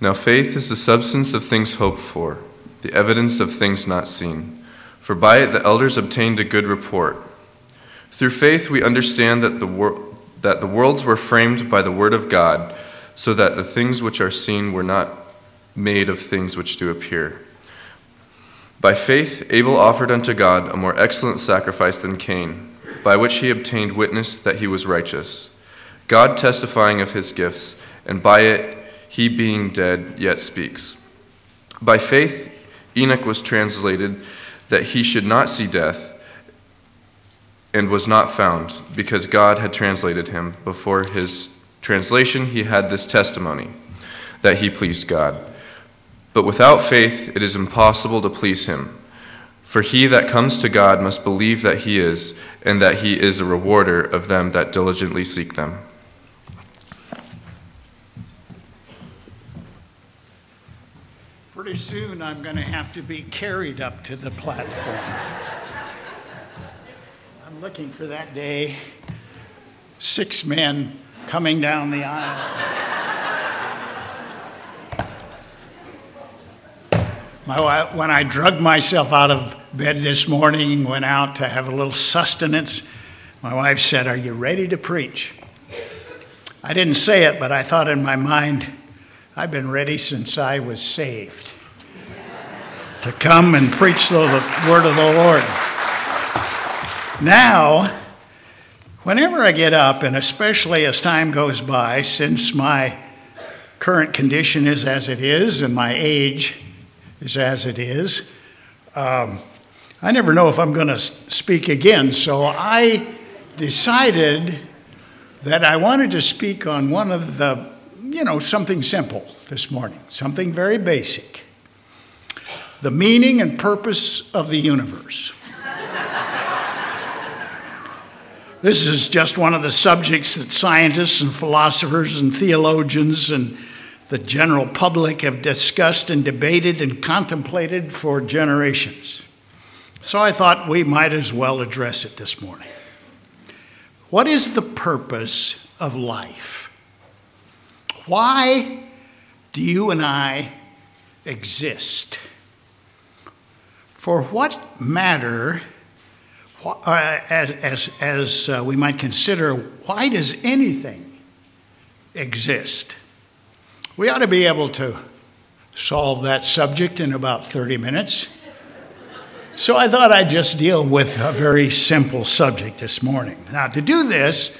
Now faith is the substance of things hoped for, the evidence of things not seen. For by it the elders obtained a good report. Through faith we understand that the, wor- that the worlds were framed by the word of God, so that the things which are seen were not made of things which do appear. By faith Abel offered unto God a more excellent sacrifice than Cain, by which he obtained witness that he was righteous, God testifying of his gifts, and by it he being dead yet speaks. By faith Enoch was translated that he should not see death, and was not found, because God had translated him. Before his translation, he had this testimony that he pleased God. But without faith, it is impossible to please him. For he that comes to God must believe that he is, and that he is a rewarder of them that diligently seek them. Pretty soon I'm going to have to be carried up to the platform. I'm looking for that day. Six men coming down the aisle. My, when I drug myself out of bed this morning, went out to have a little sustenance, my wife said, Are you ready to preach? I didn't say it, but I thought in my mind, I've been ready since I was saved to come and preach the word of the Lord. Now, whenever I get up, and especially as time goes by, since my current condition is as it is and my age is as it is, um, I never know if I'm going to speak again. So I decided that I wanted to speak on one of the, you know, something simple this morning, something very basic the meaning and purpose of the universe. this is just one of the subjects that scientists and philosophers and theologians and the general public have discussed and debated and contemplated for generations. So I thought we might as well address it this morning. What is the purpose of life? Why do you and I exist? For what matter, uh, as, as, as uh, we might consider, why does anything exist? We ought to be able to solve that subject in about 30 minutes. So I thought I'd just deal with a very simple subject this morning. Now, to do this,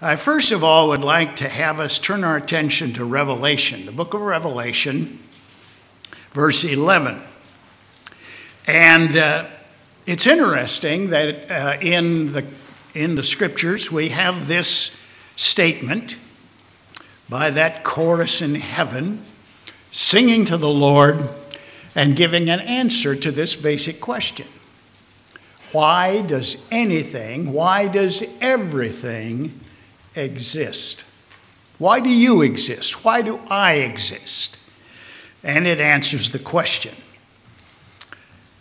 I first of all would like to have us turn our attention to Revelation, the book of Revelation, verse 11. And uh, it's interesting that uh, in, the, in the scriptures we have this statement by that chorus in heaven singing to the Lord and giving an answer to this basic question Why does anything, why does everything exist? Why do you exist? Why do I exist? And it answers the question.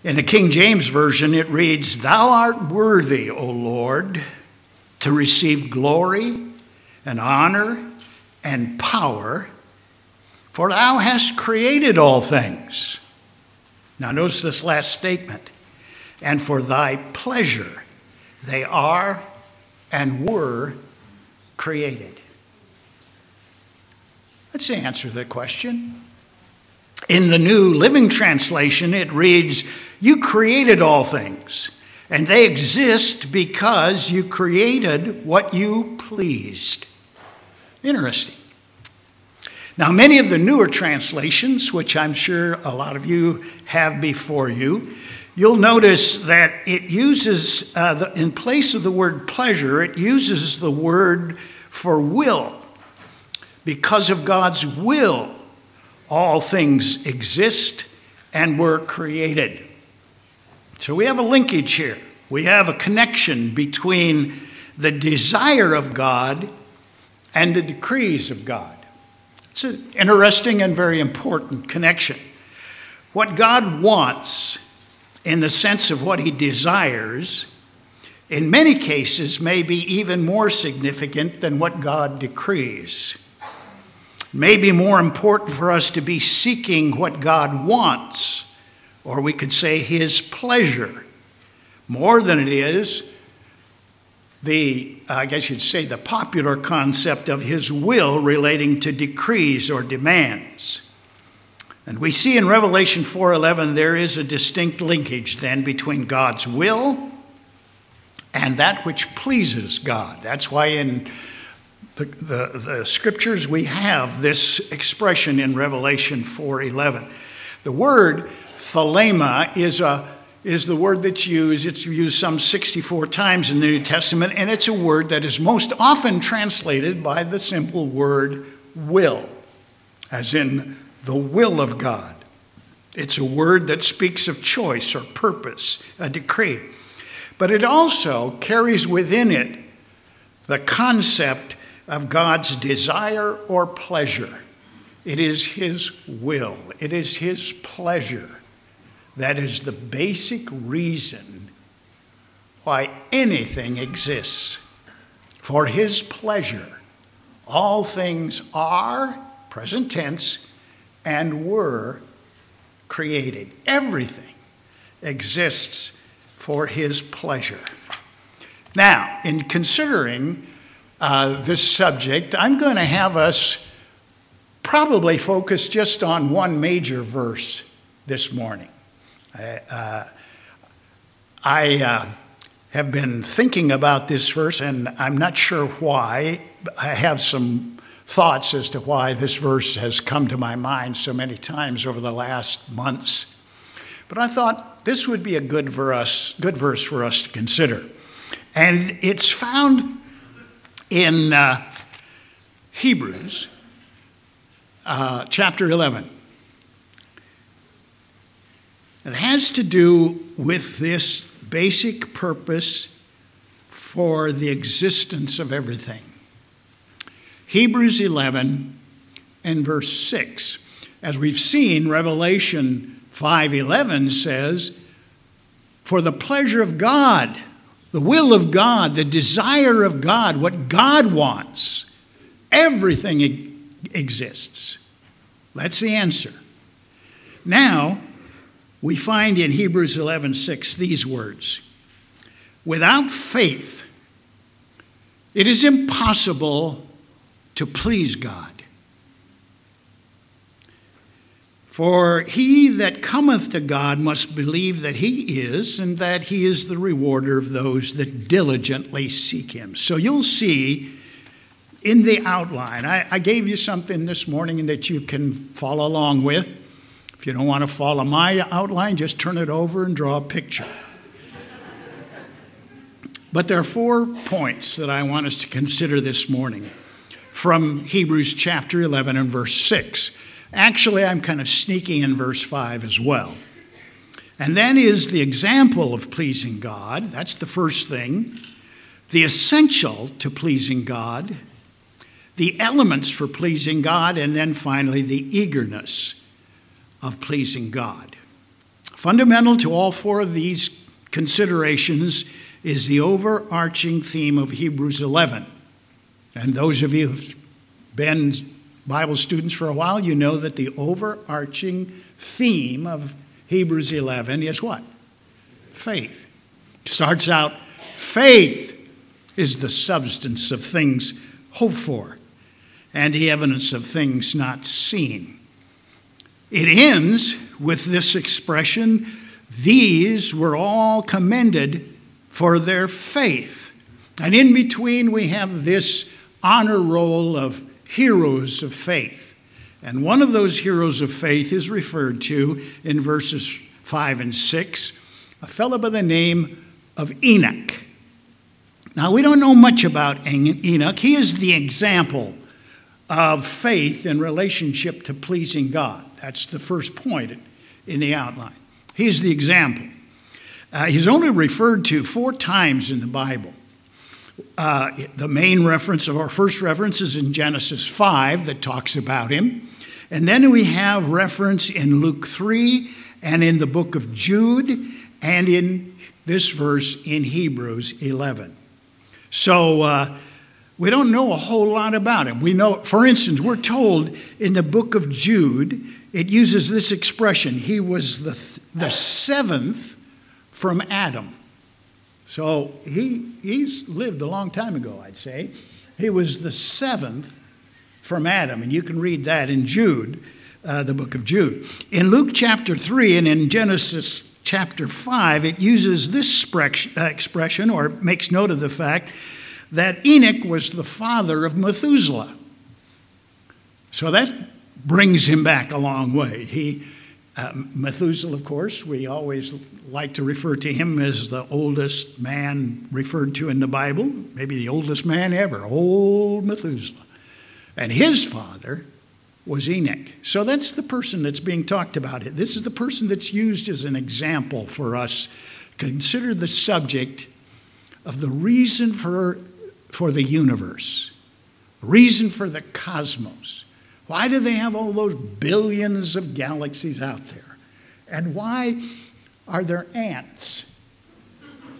In the King James Version, it reads, Thou art worthy, O Lord, to receive glory and honor and power, for thou hast created all things. Now, notice this last statement. And for thy pleasure they are and were created. Let's answer the question. In the New Living Translation, it reads, You created all things, and they exist because you created what you pleased. Interesting. Now, many of the newer translations, which I'm sure a lot of you have before you, you'll notice that it uses, uh, the, in place of the word pleasure, it uses the word for will. Because of God's will, all things exist and were created. So we have a linkage here. We have a connection between the desire of God and the decrees of God. It's an interesting and very important connection. What God wants, in the sense of what He desires, in many cases may be even more significant than what God decrees. may be more important for us to be seeking what God wants, or we could say His pleasure, more than it is the, I guess you'd say, the popular concept of His will relating to decrees or demands. And we see in Revelation 4:11 there is a distinct linkage then between God's will and that which pleases God. That's why in the, the, the scriptures we have this expression in Revelation 4:11. The word thelema is a is the word that's used. It's used some 64 times in the New Testament, and it's a word that is most often translated by the simple word will, as in the will of God. It's a word that speaks of choice or purpose, a decree. But it also carries within it the concept of God's desire or pleasure. It is His will, it is His pleasure. That is the basic reason why anything exists. For His pleasure, all things are, present tense, and were created. Everything exists for his pleasure. Now, in considering uh, this subject, I'm going to have us probably focus just on one major verse this morning. Uh, I uh, have been thinking about this verse, and I'm not sure why. I have some thoughts as to why this verse has come to my mind so many times over the last months. But I thought this would be a good, us, good verse for us to consider. And it's found in uh, Hebrews uh, chapter 11. It has to do with this basic purpose for the existence of everything. Hebrews 11 and verse 6. As we've seen, Revelation 5:11 says, "For the pleasure of God, the will of God, the desire of God, what God wants, everything exists." That's the answer. Now, we find in Hebrews 11:6 these words. Without faith, it is impossible to please God. For he that cometh to God must believe that he is, and that he is the rewarder of those that diligently seek him. So you'll see in the outline, I, I, gave you something this morning that you can follow along with. If you don't want to follow my outline, just turn it over and draw a picture. But there are four points that I want us to consider this morning from Hebrews chapter 11 and verse 6. Actually, I'm kind of sneaking in verse 5 as well. And then is the example of pleasing God. That's the first thing. The essential to pleasing God, the elements for pleasing God, and then finally the eagerness of pleasing God. Fundamental to all four of these considerations is the overarching theme of Hebrews 11. And those of you who've been Bible students for a while, you know that the overarching theme of Hebrews 11 is what? Faith. It starts out faith is the substance of things hoped for and the evidence of things not seen. It ends with this expression these were all commended for their faith. And in between, we have this honor roll of heroes of faith. And one of those heroes of faith is referred to in verses 5 and 6, a fellow by the name of Enoch. Now, we don't know much about Enoch. He is the example of faith in relationship to pleasing God. That's the first point in the outline. He's the example. Uh, he's only referred to four times in the Bible. Uh, the main reference of our first reference is in Genesis 5 that talks about him. And then we have reference in Luke 3 and in the book of Jude and in this verse in Hebrews 11. So uh, We don't know a whole lot about him. We know, for instance, we're told in the book of Jude, it uses this expression he was the, the seventh from Adam. So he, he's lived a long time ago, I'd say. He was the seventh from Adam, and you can read that in Jude, uh, the book of Jude. In Luke chapter 3 and in Genesis chapter 5, it uses this uh, expression or makes note of the fact that Enoch was the father of Methuselah. So that brings him back a long way. He, uh, Methuselah, of course, we always like to refer to him as the oldest man referred to in the Bible, maybe the oldest man ever, old Methuselah. And his father was Enoch. So that's the person that's being talked about. This is the person that's used as an example for us. Consider the subject of the reason for, for the universe, reason for the cosmos. Why do they have all those billions of galaxies out there? And why are there ants?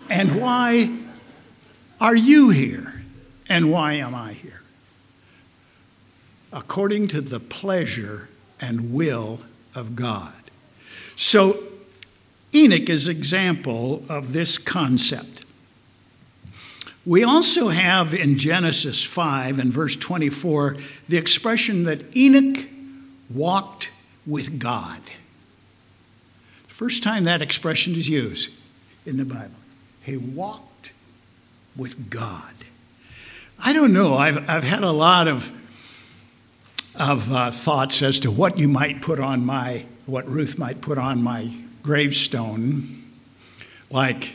And why are you here? And why am I here? According to the pleasure and will of God. So, Enoch is example of this concept. We also have in Genesis 5 and verse 24 the expression that Enoch walked with God. First time that expression is used in the Bible. He walked with God. I don't know, I've, I've had a lot of, of uh, thoughts as to what you might put on my, what Ruth might put on my gravestone, like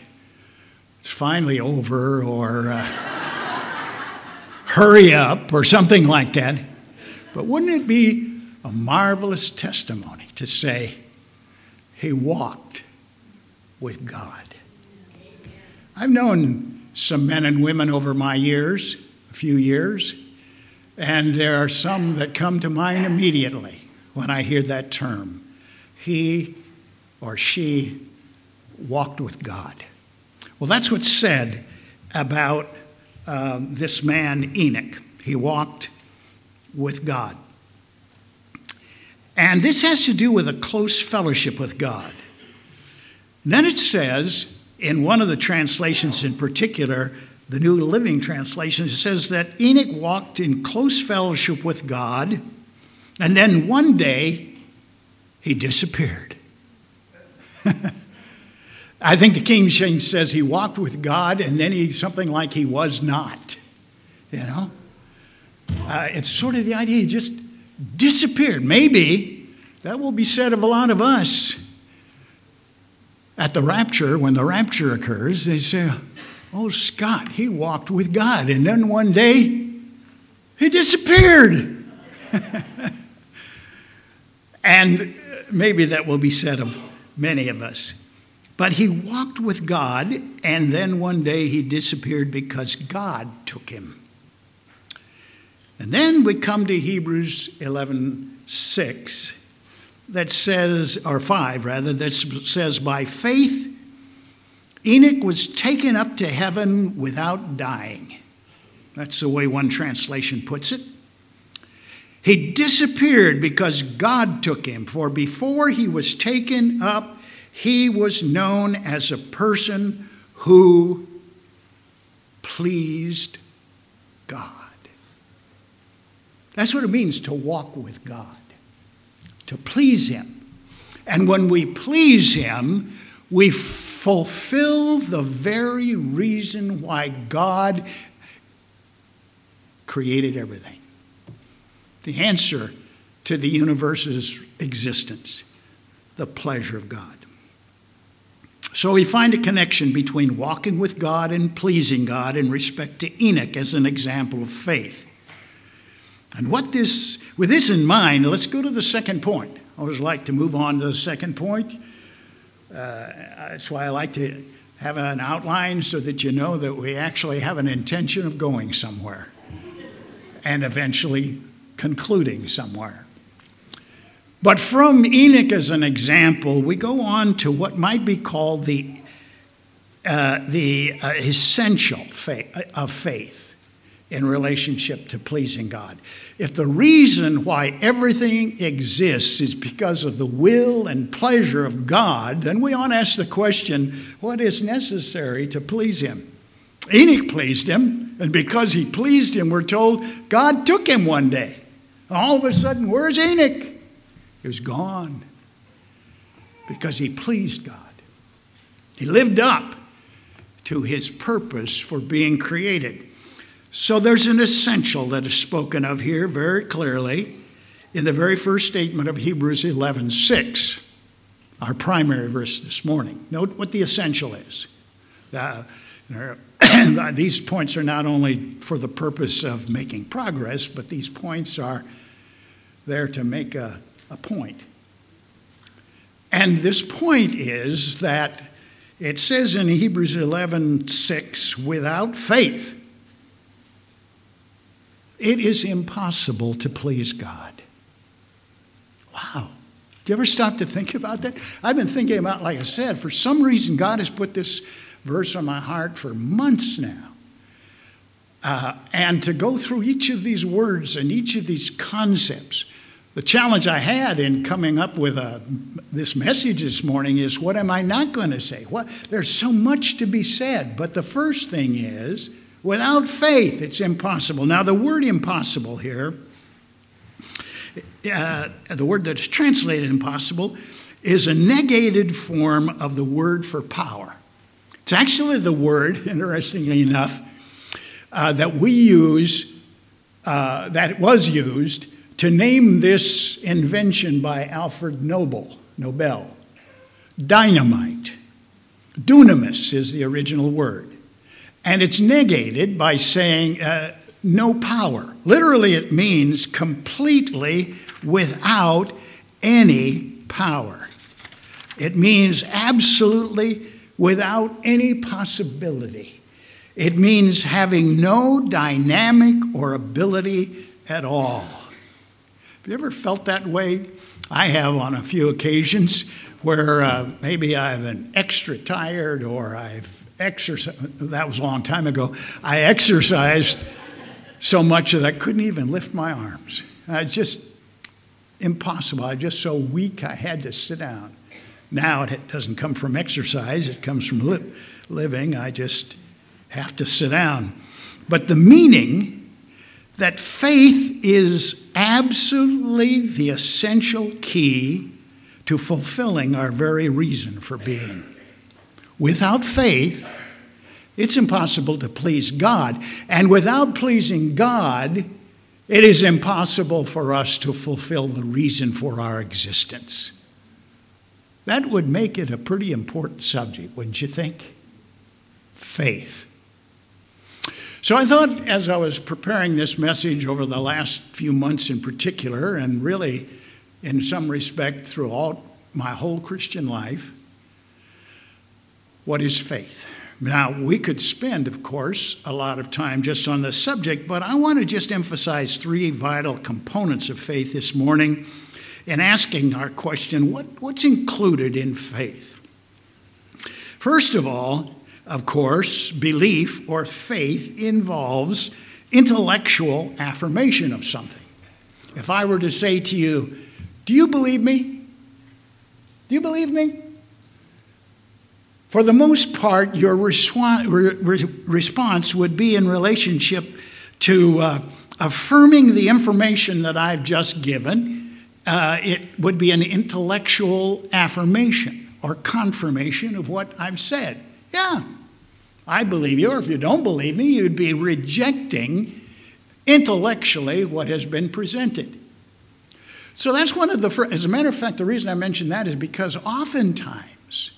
it's finally over, or uh, hurry up, or something like that. But wouldn't it be a marvelous testimony to say, he walked with God? I've known some men and women over my years, a few years, and there are some that come to mind immediately when I hear that term. He or she walked with God. Well, that's what's said about um, this man, Enoch. He walked with God. And this has to do with a close fellowship with God. And then it says, in one of the translations in particular, the New Living Translation, it says that Enoch walked in close fellowship with God, and then one day he disappeared. I think the King James says he walked with God and then he something like he was not. You know? Uh, it's sort of the idea he just disappeared. Maybe that will be said of a lot of us at the rapture, when the rapture occurs, they say, Oh, Scott, he walked with God. And then one day, he disappeared. and maybe that will be said of many of us. But he walked with God, and then one day he disappeared because God took him. And then we come to Hebrews 11 6, that says, or 5 rather, that says, By faith, Enoch was taken up to heaven without dying. That's the way one translation puts it. He disappeared because God took him, for before he was taken up, he was known as a person who pleased God. That's what it means to walk with God, to please Him. And when we please Him, we fulfill the very reason why God created everything. The answer to the universe's existence, the pleasure of God. So we find a connection between walking with God and pleasing God in respect to Enoch as an example of faith. And what this, with this in mind, let's go to the second point. I always like to move on to the second point. Uh, that's why I like to have an outline so that you know that we actually have an intention of going somewhere and eventually concluding somewhere. But from Enoch as an example, we go on to what might be called the, uh, the uh, essential faith, of faith. in relationship to pleasing God. If the reason why everything exists is because of the will and pleasure of God, then we ought to ask the question what is necessary to please Him? Enoch pleased Him, and because he pleased Him, we're told God took him one day. All of a sudden, where's Enoch? He was gone because he pleased God. He lived up to his purpose for being created. So there's an essential that is spoken of here very clearly in the very first statement of Hebrews 11:6, our primary verse this morning. Note what the essential is. Uh, these points are not only for the purpose of making progress, but these points are there to make a, a point. And this point is that it says in Hebrews 11:6, without faith, it is impossible to please God. Wow. Do you ever stop to think about that? I've been thinking about, like I said, for some reason, God has put this verse on my heart for months now. Uh, and to go through each of these words and each of these concepts. The challenge I had in coming up with a, this message this morning is what am I not going to say? What, there's so much to be said, but the first thing is Without faith, it's impossible. Now, the word impossible here, uh, the word that is translated impossible, is a negated form of the word for power. It's actually the word, interestingly enough, uh, that we use, uh, that was used to name this invention by Alfred Nobel, Nobel. Dynamite. Dunamis is the original word. And it's negated by saying uh, no power. Literally, it means completely without any power. It means absolutely without any possibility. It means having no dynamic or ability at all. Have you ever felt that way? I have on a few occasions where uh, maybe I've been extra tired or I've exercised, that was a long time ago, I exercised so much that I couldn't even lift my arms. I just impossible. I just so weak I had to sit down. Now it doesn't come from exercise, it comes from li- living. I just have to sit down. But the meaning that faith is absolutely the essential key to fulfilling our very reason for being. Without faith, it's impossible to please God. And without pleasing God, it is impossible for us to fulfill the reason for our existence. That would make it a pretty important subject, wouldn't you think? Faith. So I thought as I was preparing this message over the last few months in particular, and really in some respect throughout my whole Christian life, what is faith? Now, we could spend, of course, a lot of time just on this subject, but I want to just emphasize three vital components of faith this morning in asking our question what, what's included in faith? First of all, of course, belief or faith involves intellectual affirmation of something. If I were to say to you, Do you believe me? Do you believe me? For the most part, your response would be in relationship to uh, affirming the information that I've just given. Uh, it would be an intellectual affirmation or confirmation of what I've said. Yeah, I believe you. Or if you don't believe me, you'd be rejecting intellectually what has been presented. So that's one of the, as a matter of fact, the reason I mention that is because oftentimes,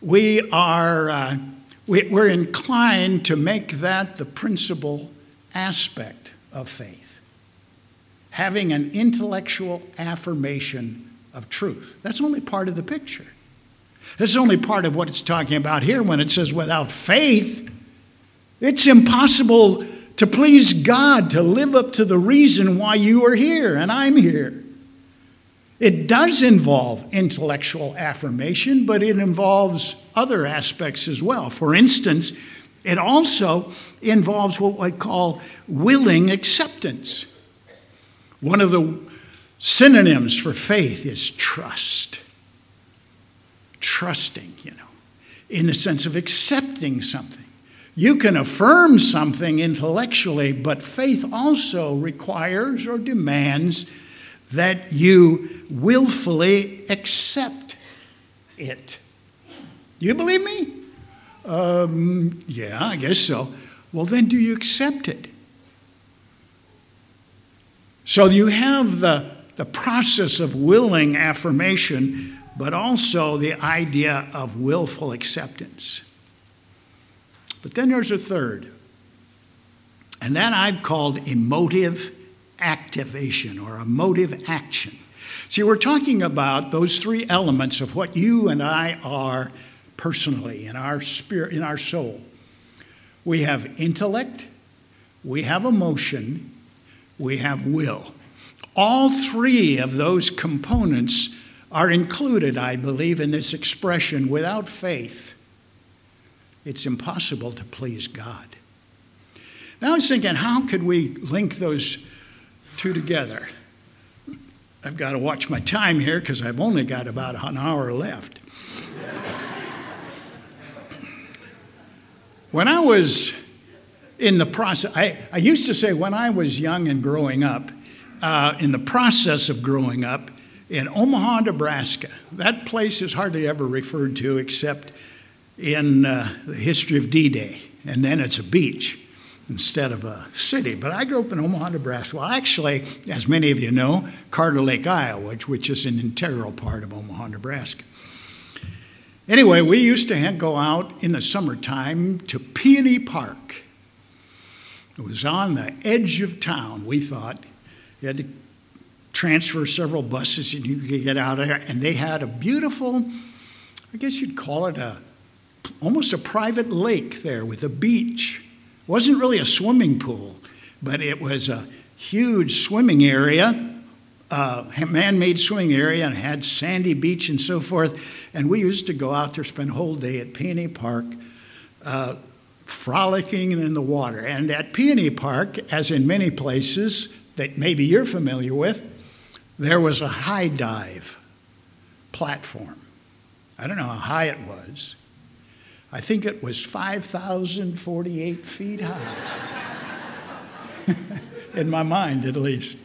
we are uh, we, we're inclined to make that the principal aspect of faith having an intellectual affirmation of truth that's only part of the picture that's only part of what it's talking about here when it says without faith it's impossible to please god to live up to the reason why you are here and i'm here it does involve intellectual affirmation, but it involves other aspects as well. For instance, It also involves what I call willing acceptance. One of the synonyms for faith is trust. Trusting, you know, in the sense of accepting something. You can affirm something intellectually, but faith also requires or demands that you willfully accept it. Do you believe me? Um, yeah, I guess so. Well, then do you accept it? So you have the, the process of willing affirmation, but also the idea of willful acceptance. But then there's a third, and that I've called emotive activation or emotive action. See, we're talking about those three elements of what you and I are personally in our spirit, in our soul. We have intellect, we have emotion, we have will. All three of those components are included, I believe, in this expression without faith. It's impossible to please God. Now I was thinking, how could we link those two together? I've got to watch my time here because I've only got about an hour left. when I was in the process, I, I used to say when I was young and growing up, uh, in the process of growing up in Omaha, Nebraska, that place is hardly ever referred to except in uh, the history of D Day, and then it's a beach instead of a city. But I grew up in Omaha, Nebraska. Well, actually, as many of you know, Carter Lake, Iowa, which is an integral part of Omaha, Nebraska. Anyway, we used to go out in the summertime to Peony Park. It was on the edge of town, we thought. You had to transfer several buses and you could get out of there. And they had a beautiful, I guess you'd call it a almost a private lake there with a beach. It wasn't really a swimming pool, but it was a huge swimming area, uh, man-made swimming area, and had sandy beach and so forth. And we used to go out there, spend a whole day at Peony Park, uh, frolicking in the water. And at Peony Park, as in many places that maybe you're familiar with, there was a high dive platform. I don't know how high it was. I think it was 5,048 feet high. in my mind, at least.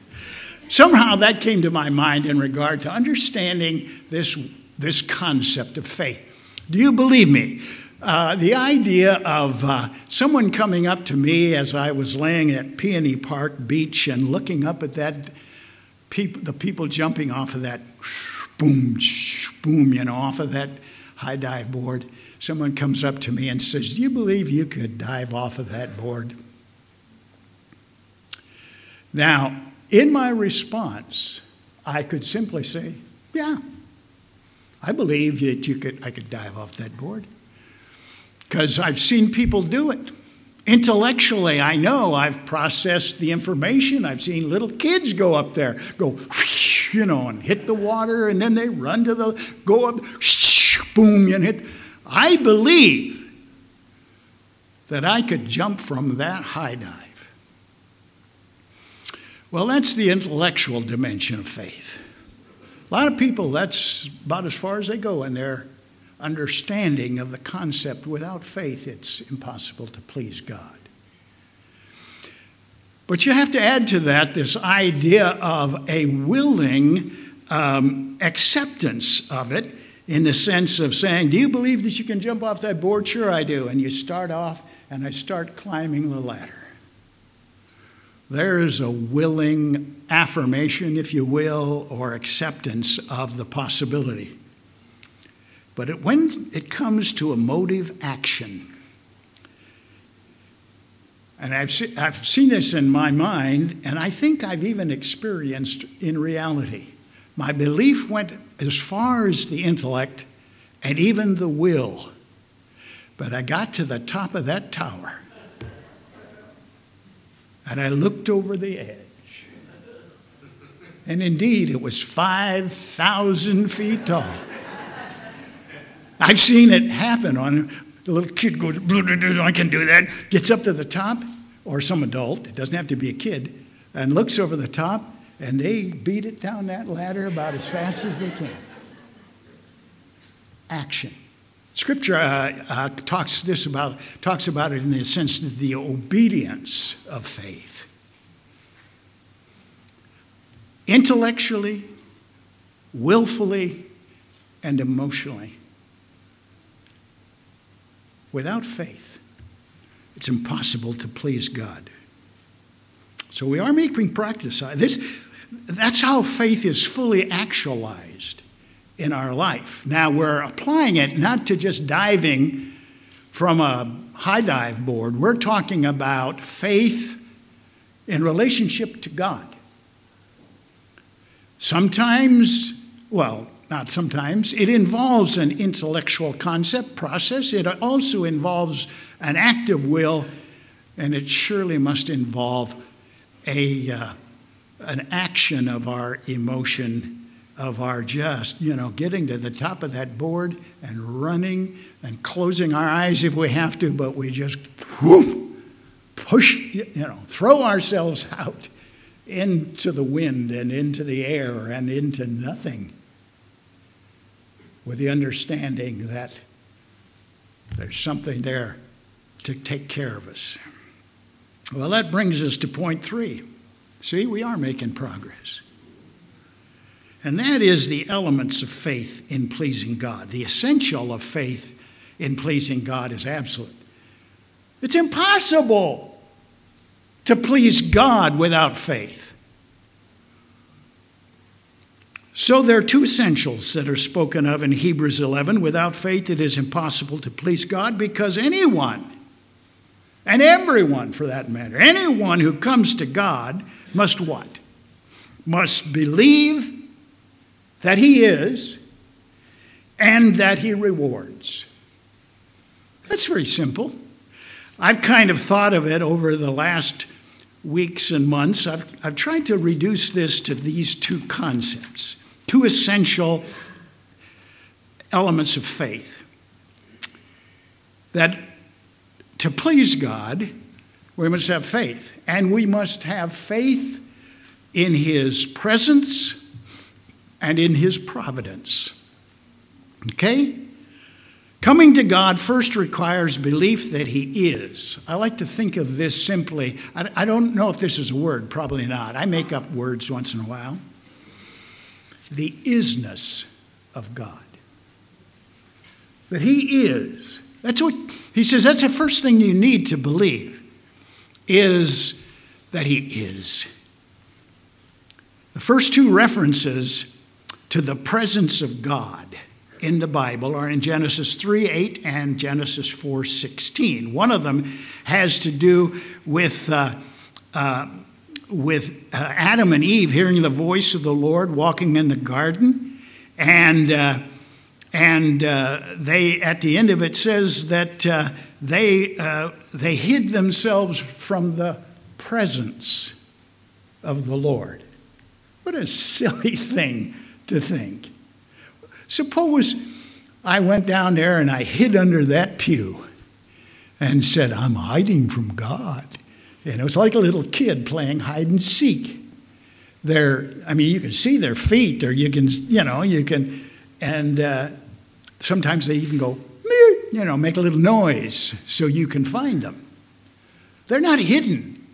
Somehow that came to my mind in regard to understanding this, this concept of faith. Do you believe me? Uh, the idea of uh, someone coming up to me as I was laying at Peony Park Beach and looking up at that, peop- the people jumping off of that boom, boom, you know, off of that high dive board someone comes up to me and says, Do you believe you could dive off of that board? Now, in my response, I could simply say, Yeah, I believe that you could, I could dive off that board. Because I've seen people do it. Intellectually, I know I've processed the information. I've seen little kids go up there, go, you know, and hit the water, and then they run to the, go up, boom, and hit. I believe that I could jump from that high dive. Well, that's the intellectual dimension of faith. A lot of people, that's about as far as they go in their understanding of the concept. Without faith, it's impossible to please God. But you have to add to that this idea of a willing um, acceptance of it in the sense of saying, Do you believe that you can jump off that board? Sure, I do. And you start off, and I start climbing the ladder. There is a willing affirmation, if you will, or acceptance of the possibility. But it, when it comes to a motive action, and I've, se- I've seen this in my mind, and I think I've even experienced in reality. My belief went as far as the intellect and even the will. But I got to the top of that tower and I looked over the edge. And indeed, it was 5,000 feet tall. I've seen it happen on The little kid goes, I can do that, gets up to the top, or some adult, it doesn't have to be a kid, and looks over the top, and they beat it down that ladder about as fast as they can. Action. Scripture uh, uh, talks this about talks about it in the sense of the obedience of faith. Intellectually, willfully, and emotionally. Without faith, it's impossible to please God. So we are making practice. Uh, this, that's how faith is fully actualized in our life. Now we're applying it not to just diving from a high dive board, we're talking about faith in relationship to God. Sometimes, well, not sometimes, it involves an intellectual concept process. It also involves an active will, and it surely must involve a, uh, an action of our emotion, of our just, you know, getting to the top of that board and running and closing our eyes if we have to, but we just whoop, push, you know, throw ourselves out into the wind and into the air and into nothing with the understanding that there's something there to take care of us. Well, that brings us to point three. See, we are making progress. And that is the elements of faith in pleasing God. The essential of faith in pleasing God is absolute. It's impossible to please God without faith. So there are two essentials that are spoken of in Hebrews 11. Without faith, it is impossible to please God because anyone, and everyone for that matter, anyone who comes to God must what? Must believe that He is and that He rewards. That's very simple. I've kind of thought of it over the last weeks and months. I've, I've tried to reduce this to these two concepts two essential elements of faith. That to please God, we must have faith. And we must have faith in His presence and in His providence. Okay? Coming to God first requires belief that He is. I like to think of this simply. I, don't know if this is a word, probably not. I make up words once in a while the isness of God. That He is. That's what He says, that's the first thing you need to believe, is that He is. The first two references to the presence of God in the Bible are in Genesis 3 8 and Genesis 4 16. One of them has to do with. Uh, uh, with uh, Adam and Eve hearing the voice of the Lord walking in the garden, and uh, and uh, they at the end of it says that uh, they uh, they hid themselves from the presence of the Lord. What a silly thing to think. Suppose I went down there and I hid under that pew and said, I'm hiding from God. And it was like a little kid playing hide and seek. Their, I mean, you can see their feet, or you can, you know, you can, and uh, sometimes they even go, you know, make a little noise so you can find them. They're not hidden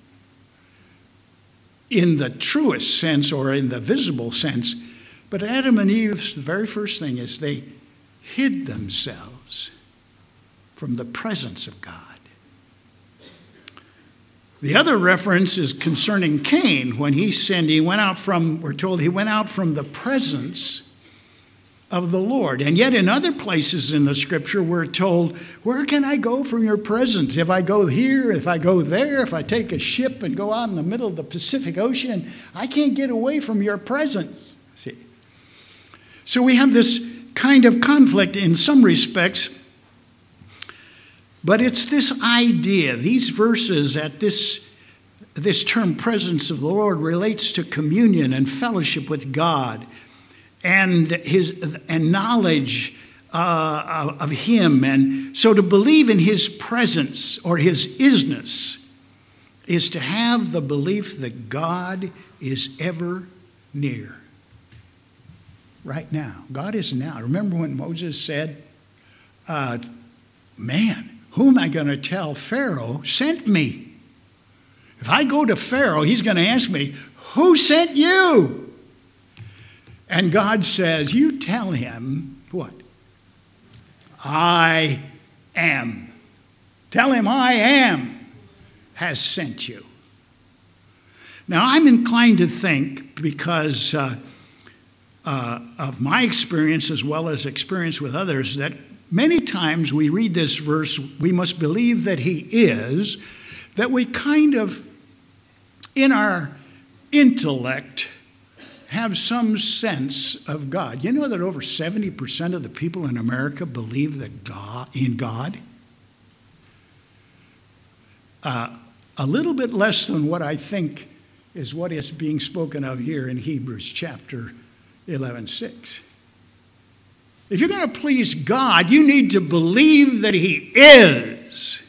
in the truest sense or in the visible sense, but Adam and Eve's the very first thing is they hid themselves from the presence of God. The other reference is concerning Cain. When he sinned, he went out from, we're told, he went out from the presence of the Lord. And yet, in other places in the scripture, we're told, Where can I go from your presence? If I go here, if I go there, if I take a ship and go out in the middle of the Pacific Ocean, I can't get away from your presence. See? So we have this kind of conflict in some respects but it's this idea, these verses at this, this term presence of the Lord relates to communion and fellowship with God and, his, and knowledge uh, of Him. And so to believe in His presence or His isness is to have the belief that God is ever near. Right now. God is now. Remember when Moses said, uh, Man, who am I going to tell Pharaoh sent me? If I go to Pharaoh, he's going to ask me, Who sent you? And God says, You tell him what? I am. Tell him I am has sent you. Now, I'm inclined to think, because uh, uh, of my experience as well as experience with others, that many times we read this verse, we must believe that He is, that we kind of, in our intellect, have some sense of God. You know that over 70% of the people in America believe that God in God? Uh, a little bit less than what I think is what is being spoken of here in Hebrews chapter 11 6. If you're going to please God, you need to believe that He is.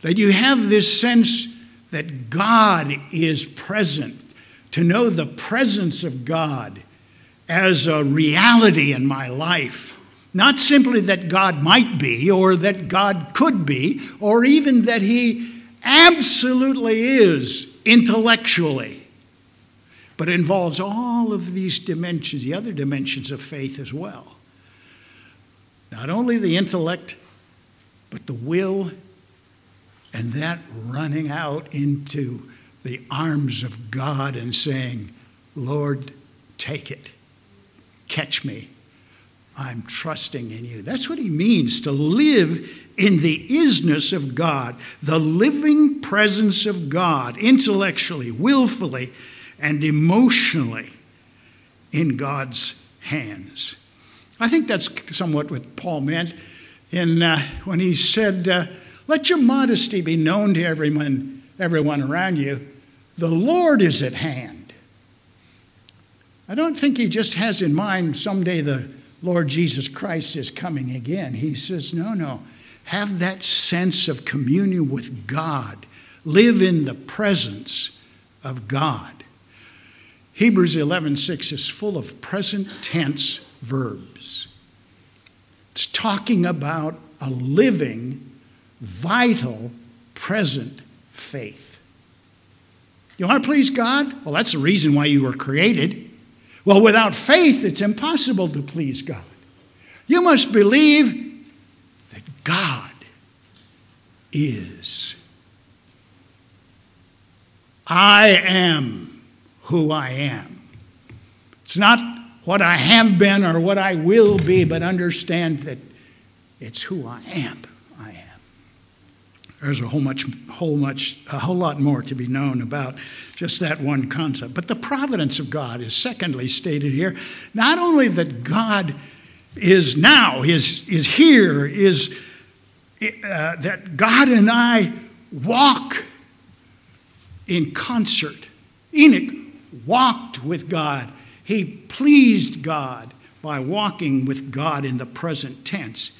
That you have this sense that God is present, to know the presence of God as a reality in my life. Not simply that God might be, or that God could be, or even that He absolutely is intellectually, but it involves all of these dimensions, the other dimensions of faith as well. Not only the intellect, but the will, and that running out into the arms of God and saying, Lord, take it, catch me. I'm trusting in you. That's what he means to live in the isness of God, the living presence of God, intellectually, willfully, and emotionally in God's hands. I think that's somewhat what Paul meant in, uh, when he said, uh, Let your modesty be known to everyone, everyone around you. The Lord is at hand. I don't think he just has in mind someday the Lord Jesus Christ is coming again. He says, No, no. Have that sense of communion with God. Live in the presence of God. Hebrews 11:6 is full of present tense verbs. It's talking about a living, vital, present faith. You want to please God? Well, that's the reason why you were created. Well, without faith, it's impossible to please God. You must believe that God is. I am who I am. It's not what I have been or what I will be, but understand that it's who I am. I am. There's a whole much, whole much, a whole lot more to be known about just that one concept. But the providence of God is secondly stated here. Not only that God is now, is, is here, is uh, that God and I walk in concert. Enoch walked with God. He pleased God by walking with God in the present tense.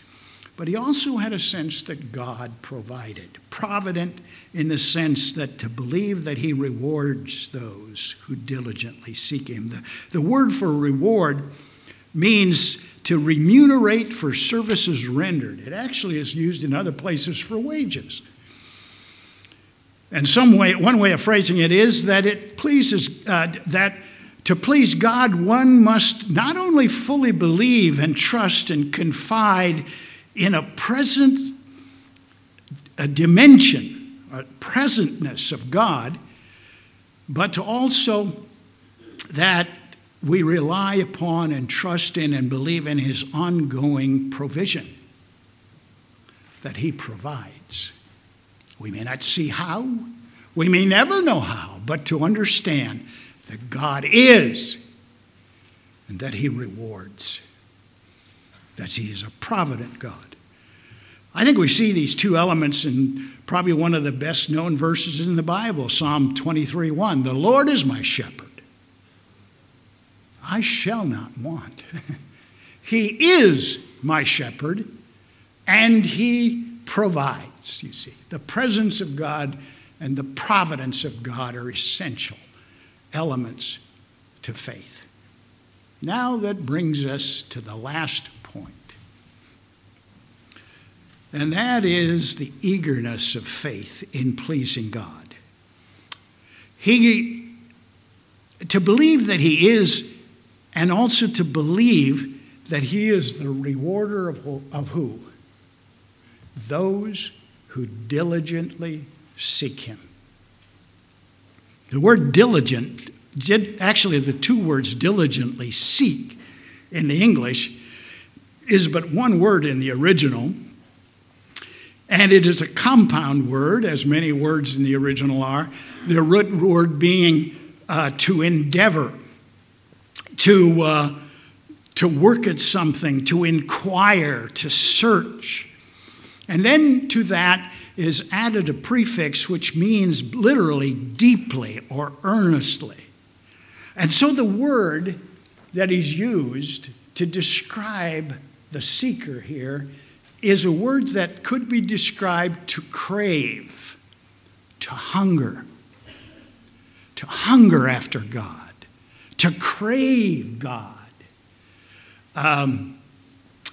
But he also had a sense that God provided. Provident in the sense that to believe that he rewards those who diligently seek him. The, the word for reward means to remunerate for services rendered. It actually is used in other places for wages. And some way, one way of phrasing it is that it pleases uh, that to please God, one must not only fully believe and trust and confide in a present a dimension, a presentness of God, but to also that we rely upon and trust in and believe in His ongoing provision that He provides. We may not see how, we may never know how, but to understand that God is and that He rewards that he is a provident God. I think we see these two elements in probably one of the best known verses in the Bible, Psalm 23 1. The Lord is my shepherd. I shall not want. He is my shepherd, and He provides, you see. The presence of God and the providence of God are essential elements to faith. Now that brings us to the last point, and that is the eagerness of faith in pleasing God. He, to believe that He is, and also to believe that He is the rewarder of, of who? Those who diligently seek Him. The word diligent, actually, the two words diligently seek in the English, is but one word in the original. And it is a compound word, as many words in the original are, the root word being uh, to endeavor, to, uh, to work at something, to inquire, to search. And then to that is added a prefix which means literally deeply or earnestly. And so the word that is used to describe the seeker here is a word that could be described to crave, to hunger, to hunger after God, to crave God. Um,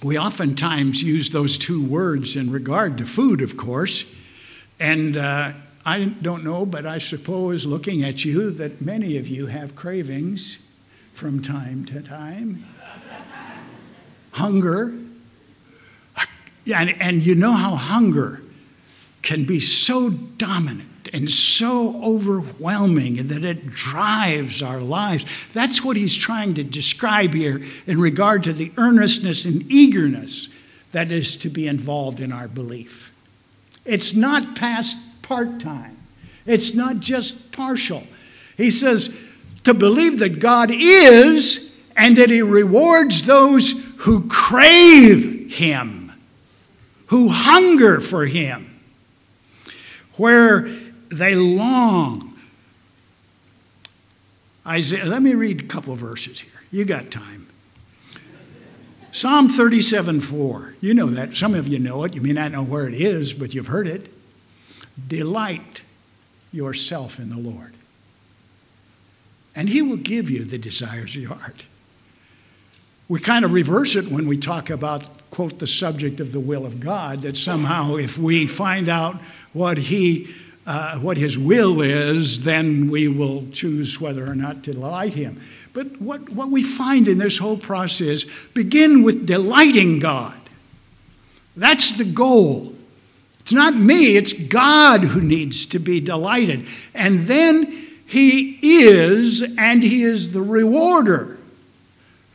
we oftentimes use those two words in regard to food, of course. And uh, I don't know, but I suppose looking at you that many of you have cravings from time to time. hunger. And, and you know how hunger can be so dominant and so overwhelming that it drives our lives. That's what he's trying to describe here in regard to the earnestness and eagerness that is to be involved in our belief. It's not past part time, it's not just partial. He says to believe that God is and that he rewards those who crave him, who hunger for him. Where they long. Isaiah, let me read a couple verses here. You got time. Psalm 37 4. You know that. Some of you know it. You may not know where it is, but you've heard it. Delight yourself in the Lord, and He will give you the desires of your heart. We kind of reverse it when we talk about, quote, the subject of the will of God, that somehow if we find out what He uh, what his will is, then we will choose whether or not to delight him. But what, what we find in this whole process begin with delighting God. That's the goal. It's not me, it's God who needs to be delighted. And then he is, and he is the rewarder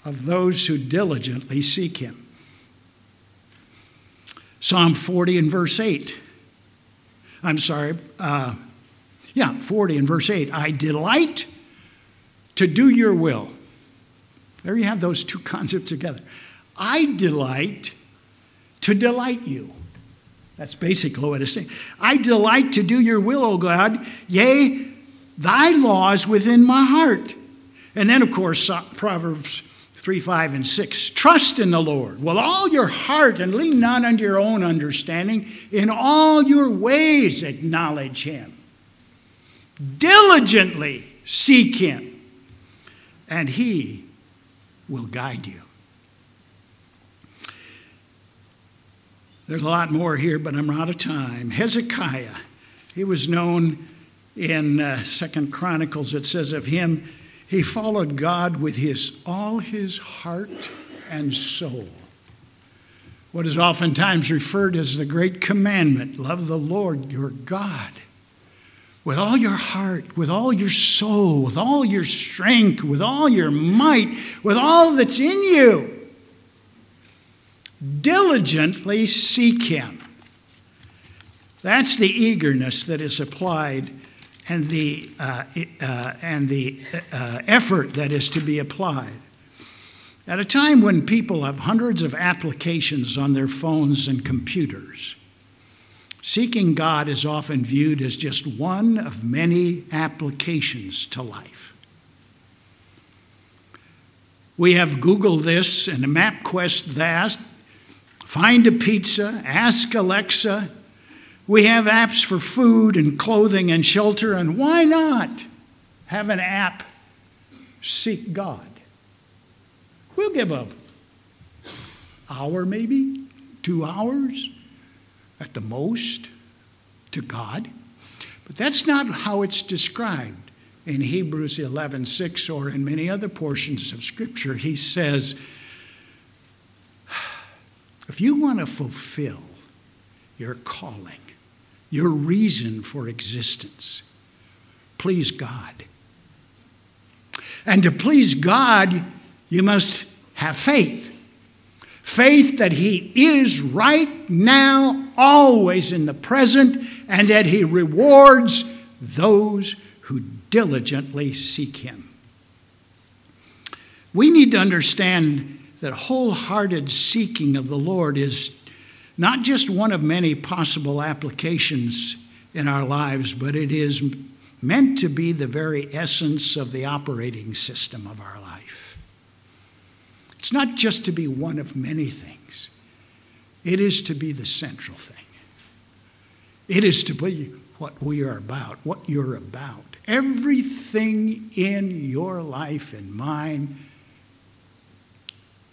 of those who diligently seek him. Psalm 40 and verse 8. I'm sorry, uh, yeah, 40 and verse 8. I delight to do your will. There you have those two concepts together. I delight to delight you. That's basically what it's saying. I delight to do your will, O God. Yea, thy law is within my heart. And then, of course, Proverbs 3, 5, and 6. Trust in the Lord with all your heart and lean not unto your own understanding. In all your ways acknowledge him. Diligently seek him, and he will guide you. There's a lot more here, but I'm out of time. Hezekiah, he was known in uh, Second Chronicles. It says of him, he followed God with his all his heart and soul. What is oftentimes referred as the great commandment love the Lord your God with all your heart, with all your soul, with all your strength, with all your might, with all that's in you. Diligently seek Him. That's the eagerness that is applied and the, uh, uh, and the uh, effort that is to be applied. At a time when people have hundreds of applications on their phones and computers, seeking God is often viewed as just one of many applications to life. We have Google this and MapQuest that. Find a pizza, ask Alexa. We have apps for food and clothing and shelter, and why not have an app seek God? We'll give a hour maybe, two hours at the most to God. But that's not how it's described in Hebrews 11:6 or in many other portions of scripture. He says, if you want to fulfill your calling, your reason for existence, please God. And to please God, you must have faith. Faith that He is right now, always in the present, and that He rewards those who diligently seek Him. We need to understand that wholehearted seeking of the Lord is not just one of many possible applications in our lives, but it is meant to be the very essence of the operating system of our life. It's not just to be one of many things, it is to be the central thing. It is to be what we are about, what you're about. Everything in your life and mine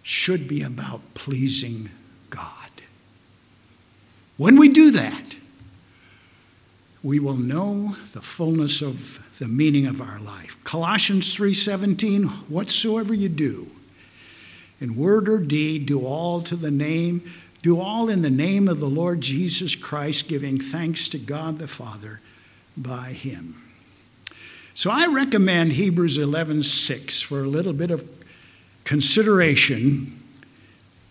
should be about pleasing God. When we do that, we will know the fullness of the meaning of our life. Colossians 3:17, whatsoever you do, in word or deed, do all to the name, do all in the name of the Lord Jesus Christ, giving thanks to God the Father by him. So I recommend Hebrews 11:6 for a little bit of consideration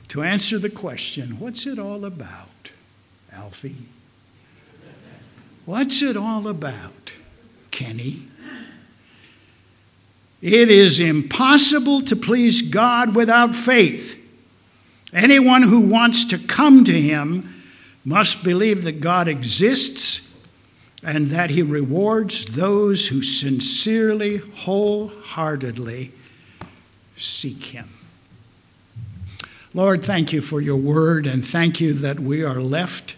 to answer the question what's it all about, Alfie? What's it all about, Kenny? It is impossible to please God without faith. Anyone who wants to come to Him must believe that God exists and that He rewards those who sincerely, wholeheartedly seek Him. Lord, thank you for your word, and thank you that we are left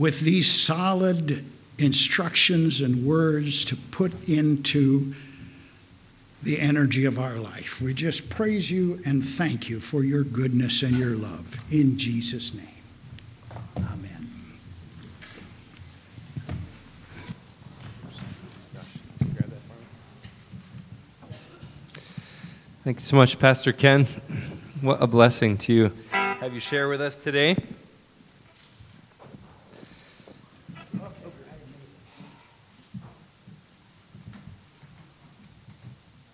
with these solid instructions and words to put into the energy of our life. We just praise you and thank you for your goodness and your love. In Jesus' name, amen. Thanks so much, Pastor Ken. What a blessing to have you share with us today.